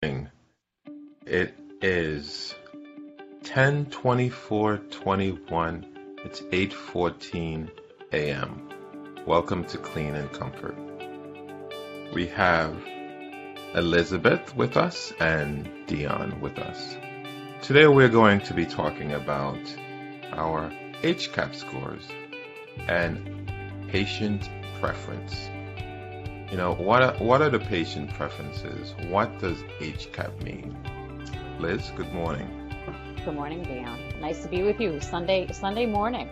It is 10 24 21. It's 8:14 a.m. Welcome to Clean and Comfort. We have Elizabeth with us and Dion with us. Today we're going to be talking about our HCAHPS scores and patient preference. You know, what are, what are the patient preferences? What does HCAHPS mean? Liz, good morning. Good morning, Dion. Nice to be with you. Sunday Sunday morning.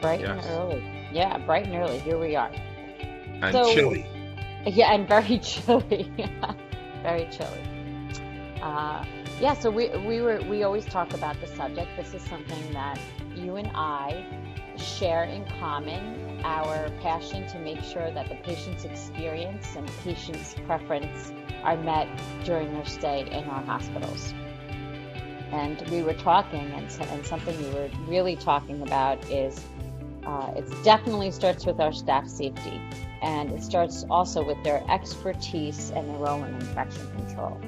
Bright Yes. and early. Yeah, bright and early. Here we are. And So- chili. Yeah, and very chilly. very chilly. Uh, yeah, so we we were we always talk about the subject. This is something that you and I share in common our passion to make sure that the patient's experience and patient's preference are met during their stay in our hospitals. And we were talking, and, and something we were really talking about is uh, it definitely starts with our staff safety, and it starts also with their expertise and their role in infection control.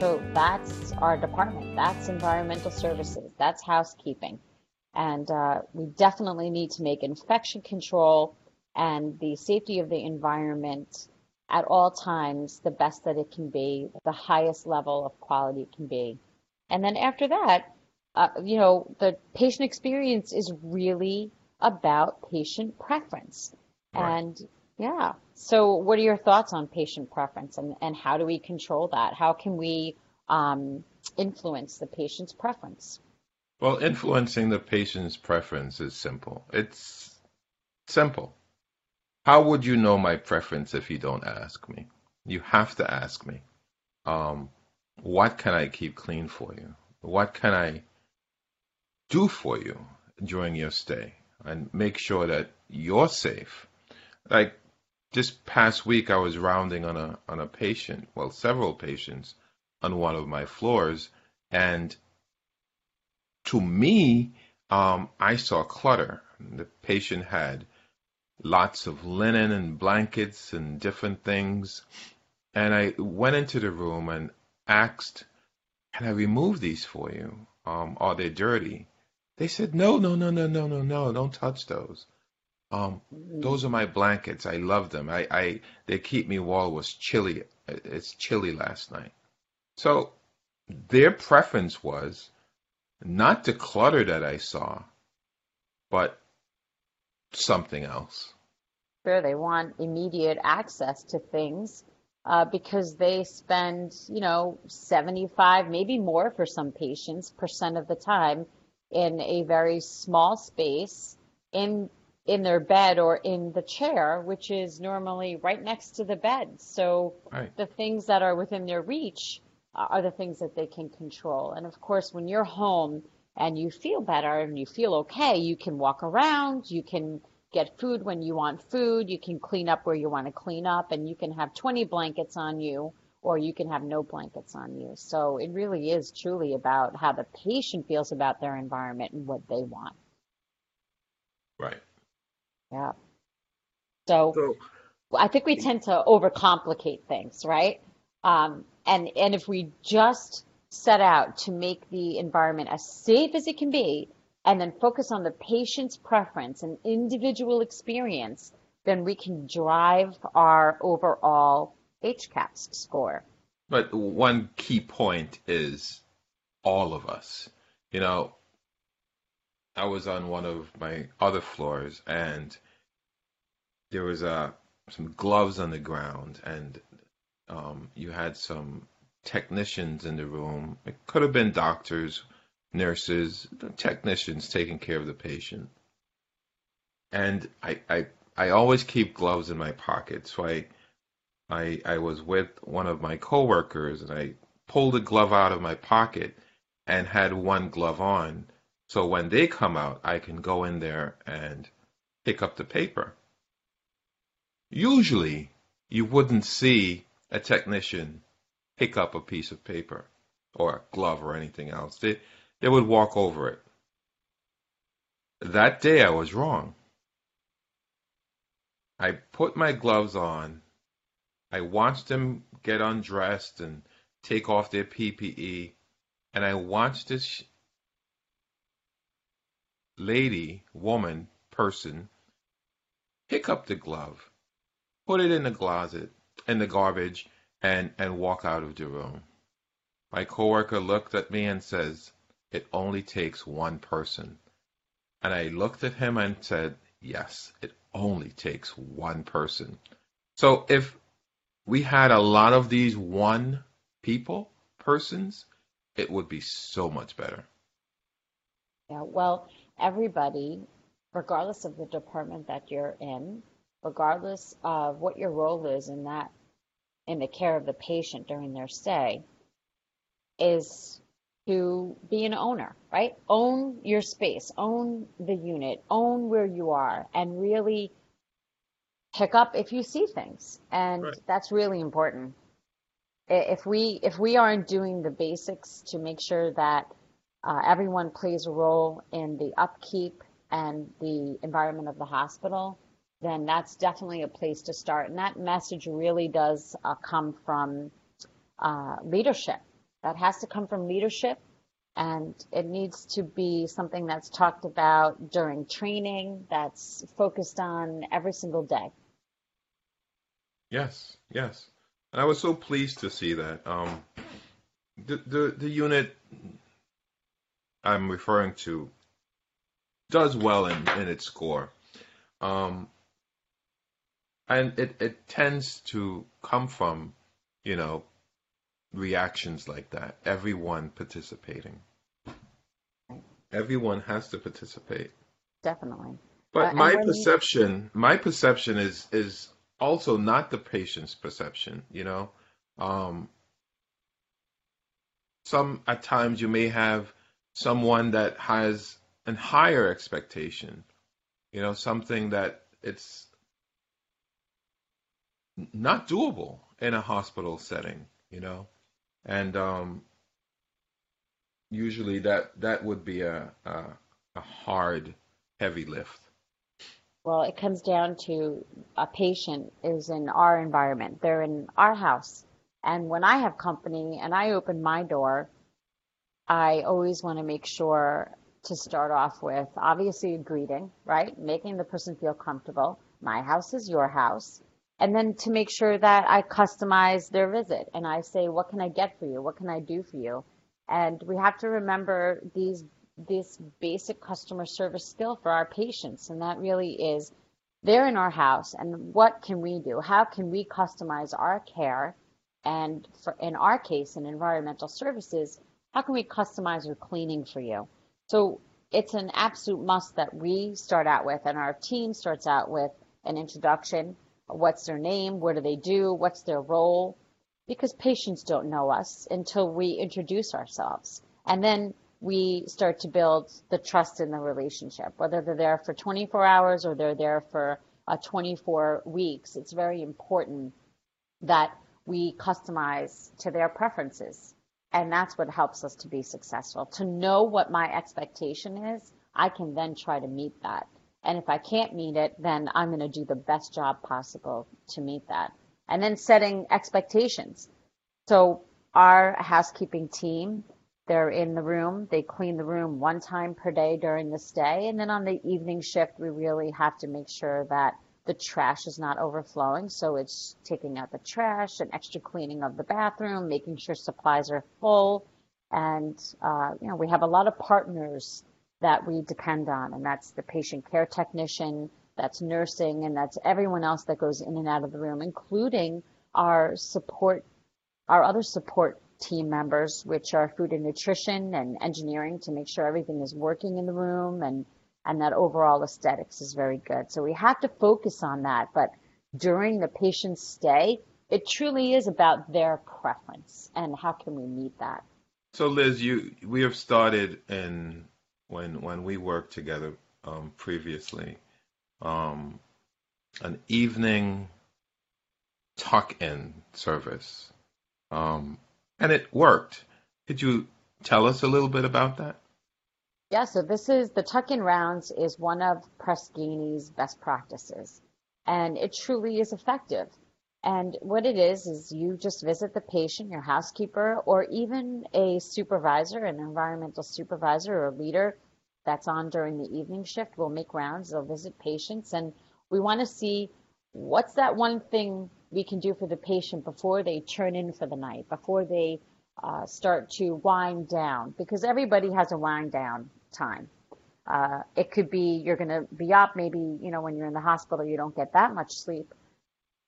So that's our department. That's environmental services. That's housekeeping. And uh, we definitely need to make infection control and the safety of the environment at all times the best that it can be, the highest level of quality it can be. And then after that, uh, you know, the patient experience is really about patient preference. Right. And yeah, so what are your thoughts on patient preference and, and how do we control that? How can we um, influence the patient's preference? Well, influencing the patient's preference is simple. It's simple. How would you know my preference if you don't ask me? You have to ask me. Um, what can I keep clean for you? What can I do for you during your stay? And make sure that you're safe. Like this past week, I was rounding on a on a patient, well, several patients on one of my floors, and to me, um, I saw clutter. The patient had lots of linen and blankets and different things. And I went into the room and asked, Can I remove these for you? Um, are they dirty? They said, No, no, no, no, no, no, no, don't touch those. Um, those are my blankets. I love them. I, I they keep me warm. Was chilly. It's chilly last night. So their preference was not the clutter that I saw, but something else. Sure, they want immediate access to things uh, because they spend, you know, 75, maybe more for some patients, percent of the time in a very small space in in their bed or in the chair, which is normally right next to the bed. So Right. the things that are within their reach Uh, are the things that they can control. And of course, when you're home and you feel better and you feel okay, you can walk around, you can get food when you want food, you can clean up where you want to clean up, and you can have 20 blankets on you or you can have no blankets on you. So it really is truly about how the patient feels about their environment and what they want. Right. Yeah. So So I think we tend to overcomplicate things, right? Um, and and if we just set out to make the environment as safe as it can be, and then focus on the patient's preference and individual experience, then we can drive our overall HCAHPS score. But one key point is all of us. You know, I was on one of my other floors and there was uh, some gloves on the ground and um, you had some technicians in the room. It could have been doctors, nurses, technicians taking care of the patient. And I, I, I always keep gloves in my pocket. So I I I was with one of my coworkers and I pulled a glove out of my pocket and had one glove on. So when they come out, I can go in there and pick up the paper. Usually, you wouldn't see a technician pick up a piece of paper or a glove or anything else. They, they would walk over it. That day I was wrong. I put my gloves on. I watched them get undressed and take off their PPE. And I watched this lady, woman, person pick up the glove, put it in the closet, in the garbage, and, and walk out of the room. My coworker looked at me and says, It only takes one person. And I looked at him and said, Yes, it only takes one person. So if we had a lot of these one people, persons, it would be so much better. Yeah, well, everybody, regardless of the department that you're in, regardless of what your role is in that in the care of the patient during their stay, is to be an owner, right? Own your space, own the unit, own where you are, and really pick up if you see things. And Right. that's really important. If we if we aren't doing the basics to make sure that uh, everyone plays a role in the upkeep and the environment of the hospital, then that's definitely a place to start. And that message really does uh, come from uh, leadership. That has to come from leadership, and it needs to be something that's talked about during training, that's focused on every single day. Yes, yes. And I was so pleased to see that. Um, the, the, the unit I'm referring to does well in, in its score. Um, and it, it tends to come from, you know, reactions like that. Everyone participating. Everyone has to participate. Definitely. But Uh, my when you- perception, my perception is is also not the patient's perception. You know, um, some at times you may have someone that has an higher expectation. You know, something that it's not doable in a hospital setting. You know, and um, usually that that would be a a, a hard, heavy lift. Well, it comes down to a patient is in our environment. They're in our house. And when I have company and I open my door, I always want to make sure to start off with obviously a greeting, right? Making the person feel comfortable. My house is your house. And then to make sure that I customize their visit and I say, what can I get for you? What can I do for you? And we have to remember these this basic customer service skill for our patients. And that really is they're in our house and what can we do? How can we customize our care? And for, in our case, in environmental services, how can we customize your cleaning for you? So it's an absolute must that we start out with and our team starts out with an introduction. What's their name? What do they do? What's their role? Because patients don't know us until we introduce ourselves. And then we start to build the trust in the relationship, whether they're there for 24 hours or they're there for uh, 24 weeks. It's very important that we customize to their preferences. And that's what helps us to be successful. To know what my expectation is, I can then try to meet that. And if I can't meet it, then I'm going to do the best job possible to meet that. And then setting expectations. So our housekeeping team, they're in the room. They clean the room one time per day during the stay. And then on the evening shift, we really have to make sure that the trash is not overflowing. So it's taking out the trash and extra cleaning of the bathroom, making sure supplies are full. And, uh, you know, we have a lot of partners that we depend on, and that's the patient care technician, that's nursing, and that's everyone else that goes in and out of the room, including our support, our other support team members, which are food and nutrition and engineering to make sure everything is working in the room and, and that overall aesthetics is very good. So we have to focus on that. But during the patient's stay, it truly is about their preference and how can we meet that. So Liz, you we have started in when when we worked together um, previously, um, an evening tuck-in service, um, and it worked. Could you tell us a little bit about that? Yeah, so this is the tuck-in rounds is one of Press Ganey's best practices, and it truly is effective. And what it is, is you just visit the patient, your housekeeper, or even a supervisor, an environmental supervisor or a leader that's on during the evening shift will make rounds. They'll visit patients, and we want to see what's that one thing we can do for the patient before they turn in for the night, before they uh, start to wind down, because everybody has a wind down time. Uh, it could be you're going to be up, maybe, you know, when you're in the hospital, you don't get that much sleep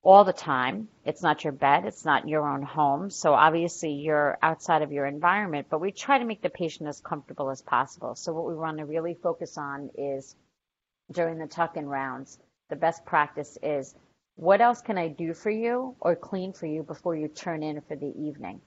all the time. It's not your bed, it's not your own home. So obviously you're outside of your environment, but we try to make the patient as comfortable as possible. So what we want to really focus on is during the tuck in rounds, the best practice is what else can I do for you or clean for you before you turn in for the evening?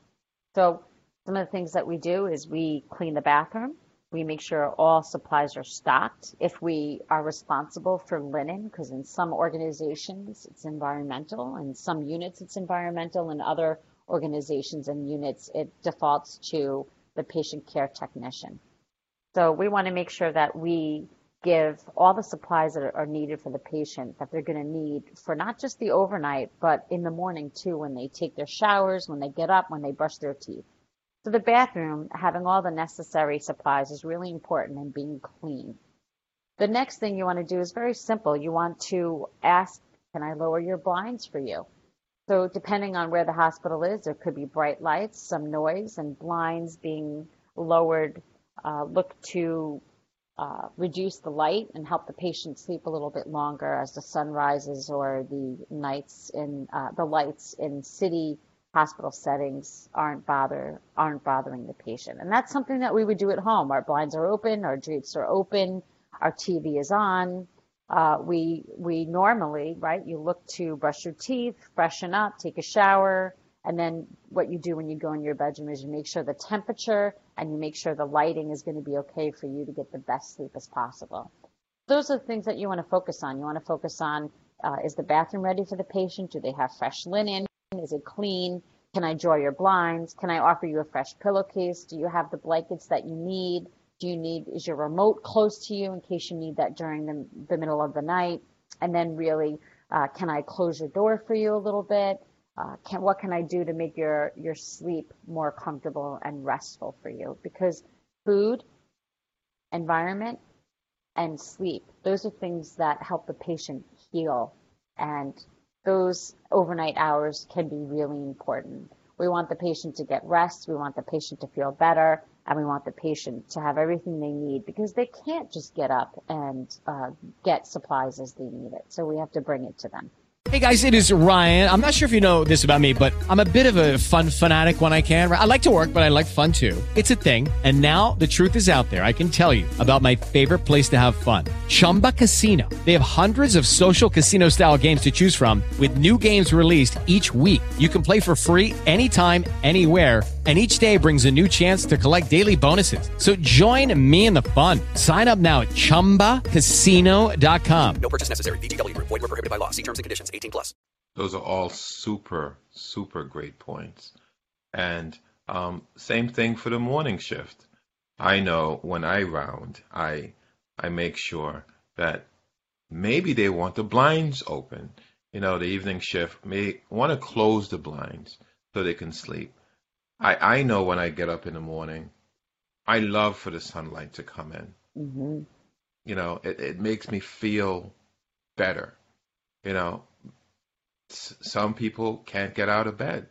So some of the things that we do is we clean the bathroom. We make sure all supplies are stocked. If we are responsible for linen, because in some organizations it's environmental, in some units it's environmental, in other organizations and units it defaults to the patient care technician. So we want to make sure that we give all the supplies that are needed for the patient that they're going to need for not just the overnight, but in the morning too, when they take their showers, when they get up, when they brush their teeth. So the bathroom, having all the necessary supplies is really important and being clean. The next thing you want to do is very simple. You want to ask, can I lower your blinds for you? So depending on where the hospital is, there could be bright lights, some noise, and blinds being lowered uh, look to uh, reduce the light and help the patient sleep a little bit longer as the sun rises or the nights in uh, the lights in city hospital settings aren't bother aren't bothering the patient. And that's something that we would do at home. Our blinds are open, our drapes are open, our TV is on. Uh, we we normally right. You look to brush your teeth, freshen up, take a shower, and then what you do when you go in your bedroom is you make sure the temperature and you make sure the lighting is going to be okay for you to get the best sleep as possible. Those are the things that you want to focus on. You want to focus on uh, is the bathroom ready for the patient? Do they have fresh linen? Is it clean? Can I draw your blinds? Can I offer you a fresh pillowcase? Do you have the blankets that you need? Do you need, is your remote close to you in case you need that during the, the middle of the night? And then really, uh, can I close your door for you a little bit? Uh, can, what can I do to make your, your sleep more comfortable and restful for you? Because food, environment, and sleep, those are things that help the patient heal and those overnight hours can be really important. We want the patient to get rest. We want the patient to feel better and we want the patient to have everything they need because they can't just get up and uh, get supplies as they need it. So we have to bring it to them. Hey guys, it is Ryan. I'm not sure if you know this about me, but I'm a bit of a fun fanatic when I can. I like to work, but I like fun too. It's a thing. And now the truth is out there. I can tell you about my favorite place to have fun Chumba Casino. They have hundreds of social casino style games to choose from, with new games released each week. You can play for free anytime, anywhere and each day brings a new chance to collect daily bonuses. So join me in the fun. Sign up now at ChumbaCasino.com. No purchase necessary. VGW. Void were prohibited by law. See terms and conditions. 18 plus. Those are all super, super great points. And um, same thing for the morning shift. I know when I round, I I make sure that maybe they want the blinds open. You know, the evening shift may want to close the blinds so they can sleep. I, I know when I get up in the morning, I love for the sunlight to come in. Mm-hmm. You know, it, it makes me feel better. You know, S- some people can't get out of bed,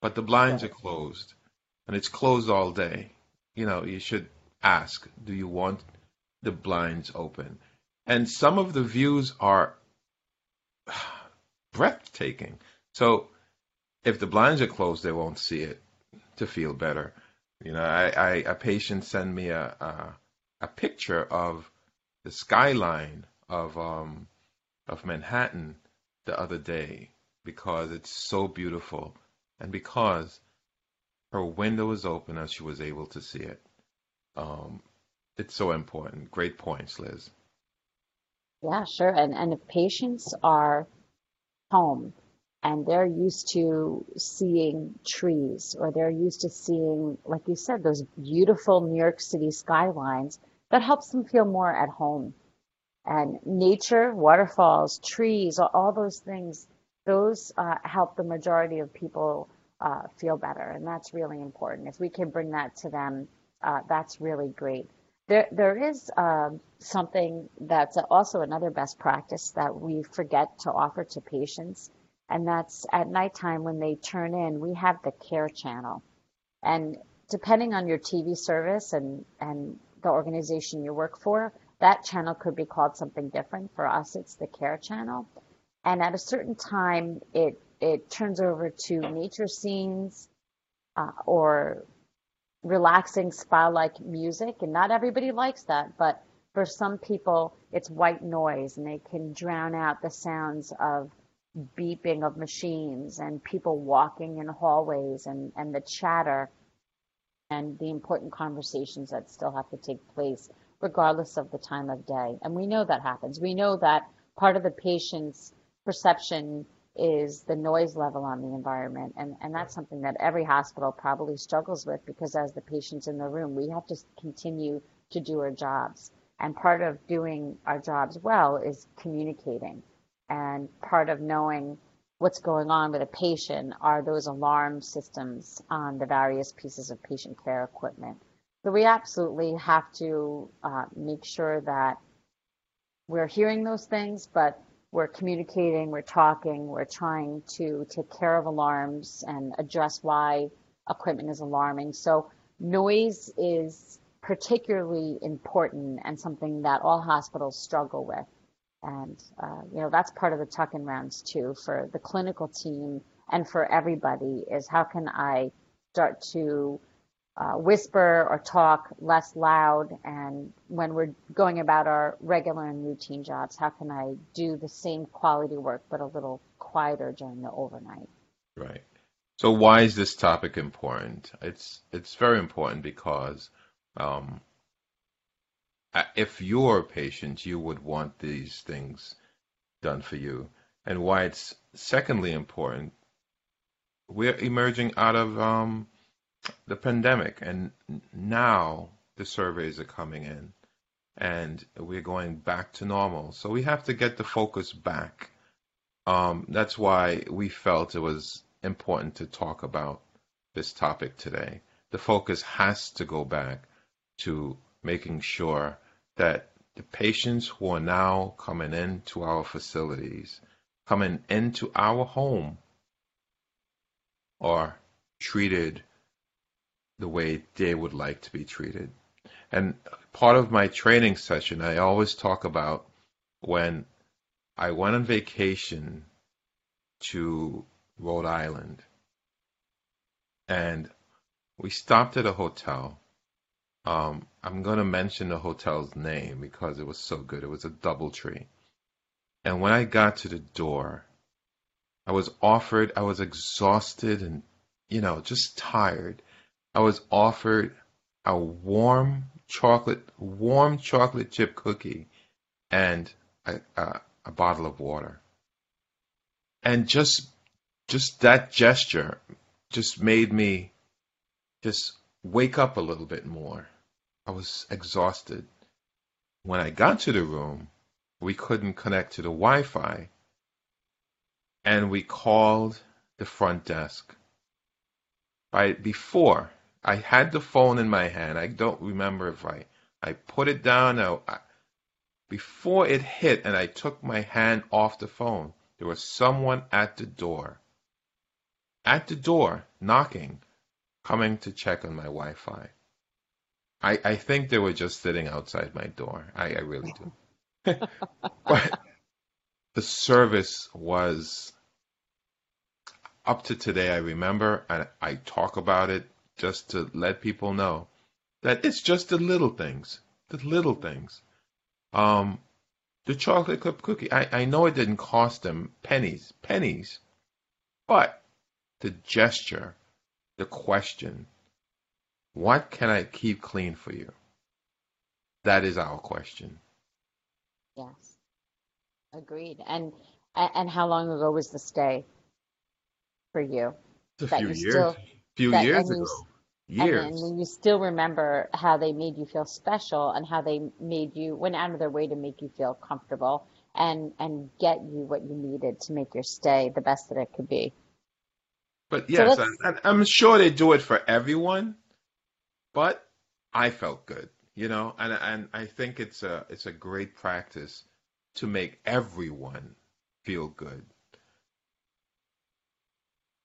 but the blinds are closed and it's closed all day. You know, you should ask, do you want the blinds open? And some of the views are breathtaking. So if the blinds are closed, they won't see it to feel better. You know, I, I a patient sent me a, a a picture of the skyline of um of Manhattan the other day, because it's so beautiful and because her window was open and she was able to see it. Um, it's so important. Great points, Liz. Yeah, sure. And and if patients are home and they're used to seeing trees or they're used to seeing, like you said, those beautiful New York City skylines, that helps them feel more at home. And nature, waterfalls, trees, all, those things, those uh, help the majority of people uh, feel better. And that's really important. If we can bring that to them, uh, that's really great. There, there is um, something that's also another best practice that we forget to offer to patients, and that's at nighttime when they turn in, we have the care channel. And depending on your TV service and, and the organization you work for, that channel could be called something different. For us, it's the care channel. And at a certain time, it, it turns over to nature scenes uh, or relaxing spa-like music. And not everybody likes that, but for some people, it's white noise and they can drown out the sounds of beeping of machines and people walking in hallways and, and the chatter and the important conversations that still have to take place regardless of the time of day. And we know that happens. We know that part of the patient's perception is the noise level on the environment. And, and that's something that every hospital probably struggles with because as the patient's in the room, we have to continue to do our jobs. And part of doing our jobs well is communicating. And part of knowing what's going on with a patient are those alarm systems on the various pieces of patient care equipment. So we absolutely have to uh, make sure that we're hearing those things, but we're communicating, we're talking, we're trying to take care of alarms and address why equipment is alarming. So noise is particularly important and something that all hospitals struggle with. And, uh, you know, that's part of the tuck-in rounds too for the clinical team and for everybody is how can I start to uh, whisper or talk less loud. And when we're going about our regular and routine jobs how can i do the same quality work but a little quieter during the overnight? Right. So why is this topic important? It's it's very important because um, if you're a patient you would want these things done for you. And why it's secondly important we're emerging out of um, the pandemic, and now the surveys are coming in, and we're going back to normal. So we have to get the focus back. Um, that's why we felt it was important to talk about this topic today. The focus has to go back to making sure that the patients who are now coming into our facilities, coming into our home, are treated the way they would like to be treated. And part of my training session, I always talk about when I went on vacation to Rhode Island and we stopped at a hotel. Um, I'm going to mention the hotel's name because it was so good. It was a Doubletree. And when I got to the door, I was offered, I was exhausted and, you know, just tired. I was offered a warm chocolate, warm chocolate chip cookie, and a, a, a bottle of water. And just, just that gesture, just made me just wake up a little bit more. I was exhausted. When I got to the room, we couldn't connect to the Wi-Fi, and we called the front desk. By before I had the phone in my hand. I don't remember if I I put it down. I, before it hit, and I took my hand off the phone. There was someone at the door. At the door, knocking, coming to check on my Wi-Fi. I, I think they were just sitting outside my door. I, I really do. but the service was up to today. I remember, and I talk about it just to let people know that it's just the little things, the little things. Um, the chocolate chip cookie, I, I know it didn't cost them pennies, pennies, But the gesture, the question, what can I keep clean for you? That is our question. Yes. Agreed. And and how long ago was the stay for you? It's a That few you years. still- few years ago. Years. And you still remember how they made you feel special and how they made you went out of their way to make you feel comfortable and and get you what you needed to make your stay the best that it could be. But yes, and, and I'm sure they do it for everyone. But I felt good, you know, and and I think it's a it's a great practice to make everyone feel good.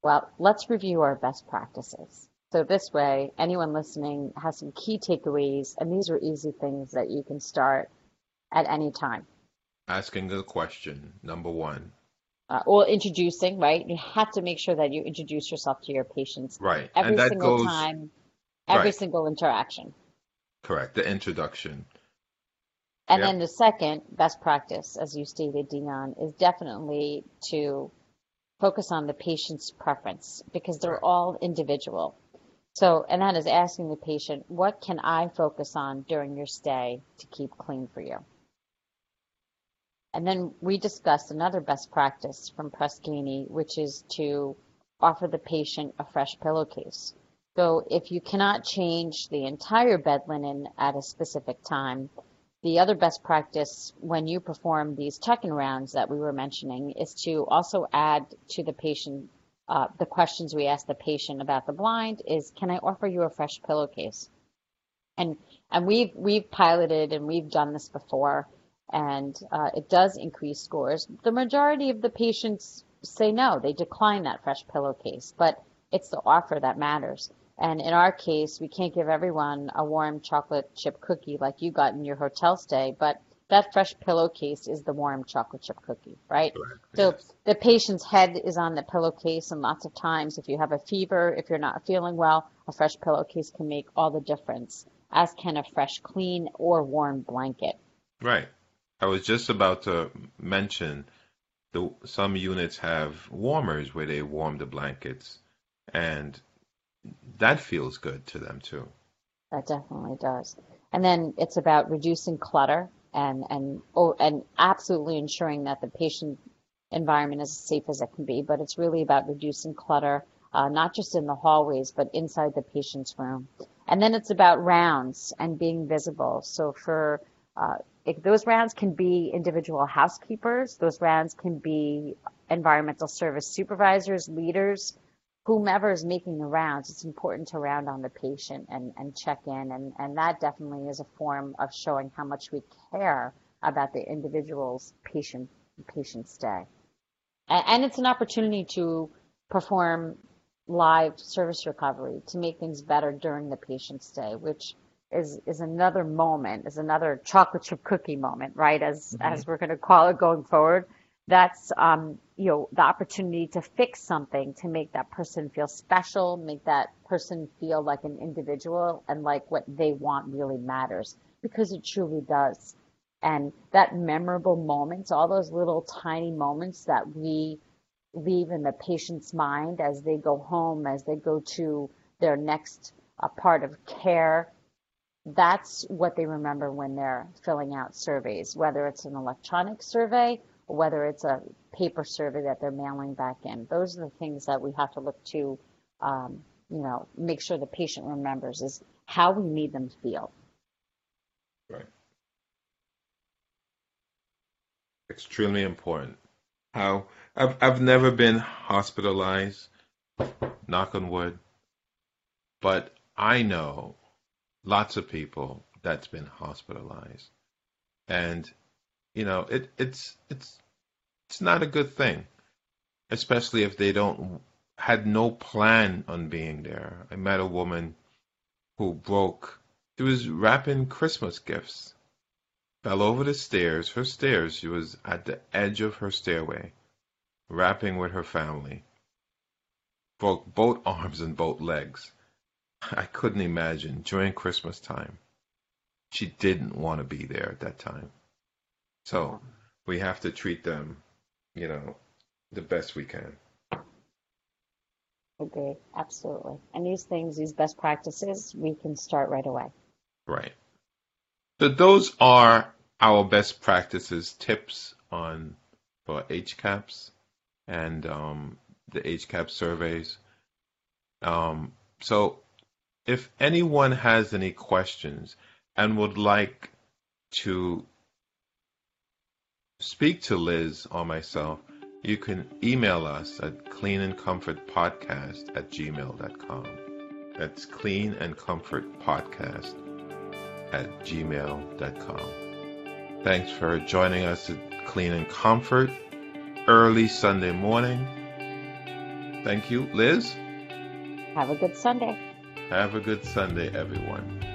Well, let's review our best practices. So this way, anyone listening has some key takeaways, and these are easy things that you can start at any time. Asking the question, number one. Uh, or introducing, right? You have to make sure that you introduce yourself to your patients Right. every single goes time, every Right. single interaction. correct, the introduction. And Yep. then the second best practice, as you stated, Dion, is definitely to focus on the patient's preference because they're all individual. So, and that is asking the patient, what can I focus on during your stay to keep clean for you? And then we discussed another best practice from Press Ganey, which is to offer the patient a fresh pillowcase. So if you cannot change the entire bed linen at a specific time, the other best practice when you perform these check-in rounds that we were mentioning is to also add to the patient uh, the questions we ask the patient about the blind is, can I offer you a fresh pillowcase? And and we've we've piloted and we've done this before, and uh, it does increase scores. The majority of the patients say no, they decline that fresh pillowcase, but it's the offer that matters. And in our case, we can't give everyone a warm chocolate chip cookie like you got in your hotel stay, but that fresh pillowcase is the warm chocolate chip cookie, right? So Yes. the patient's head is on the pillowcase, and lots of times, if you have a fever, if you're not feeling well, a fresh pillowcase can make all the difference, as can a fresh, clean, or warm blanket. Right. I was just about to mention the some units have warmers where they warm the blankets, and that feels good to them too. That definitely does. And then it's about reducing clutter and and oh, and absolutely ensuring that the patient environment is as safe as it can be. But it's really about reducing clutter, uh, not just in the hallways, but inside the patient's room. And then it's about rounds and being visible. So for uh, those rounds can be individual housekeepers, those rounds can be environmental service supervisors, leaders, whomever is making the rounds, it's important to round on the patient and, and check in. And, and that definitely is a form of showing how much we care about the individual's patient, patient stay. And, and it's an opportunity to perform live service recovery to make things better during the patient stay, which is, is another moment, is another chocolate chip cookie moment, right? As, as we're going to call it going forward that's um, you know the opportunity to fix something to make that person feel special make that person feel like an individual and like what they want really matters because it truly does. And that memorable moments all those little tiny moments that we leave in the patient's mind as they go home as they go to their next uh, part of care that's what they remember when they're filling out surveys whether it's an electronic survey whether it's a paper survey that they're mailing back in. Those are the things that we have to look to, um, you know, make sure the patient remembers is how we made them to feel. Right. Extremely important. How I've I've never been hospitalized, knock on wood, but I know lots of people that's been hospitalized. And you know, it it's it's it's not a good thing, especially if they don't had no plan on being there. I met a woman who broke. She was wrapping Christmas gifts. Fell over the stairs. Her stairs. She was at the edge of her stairway, wrapping with her family. Broke both arms and both legs. I couldn't imagine during Christmas time. She didn't want to be there at that time. So we have to treat them, you know, the best we can. Agree. Absolutely. And these things, these best practices, we can start right away. Right. So those are our best practices tips on for HCAHPS and um, the HCAHPS surveys. Um, so if anyone has any questions and would like to speak to Liz or myself, you can email us at cleanandcomfortpodcast at gmail.com. That's clean and comfort podcast at gmail.com. Thanks for joining us at Clean and Comfort early Sunday morning. Thank you, Liz. Have a good Sunday. Have a good Sunday, everyone.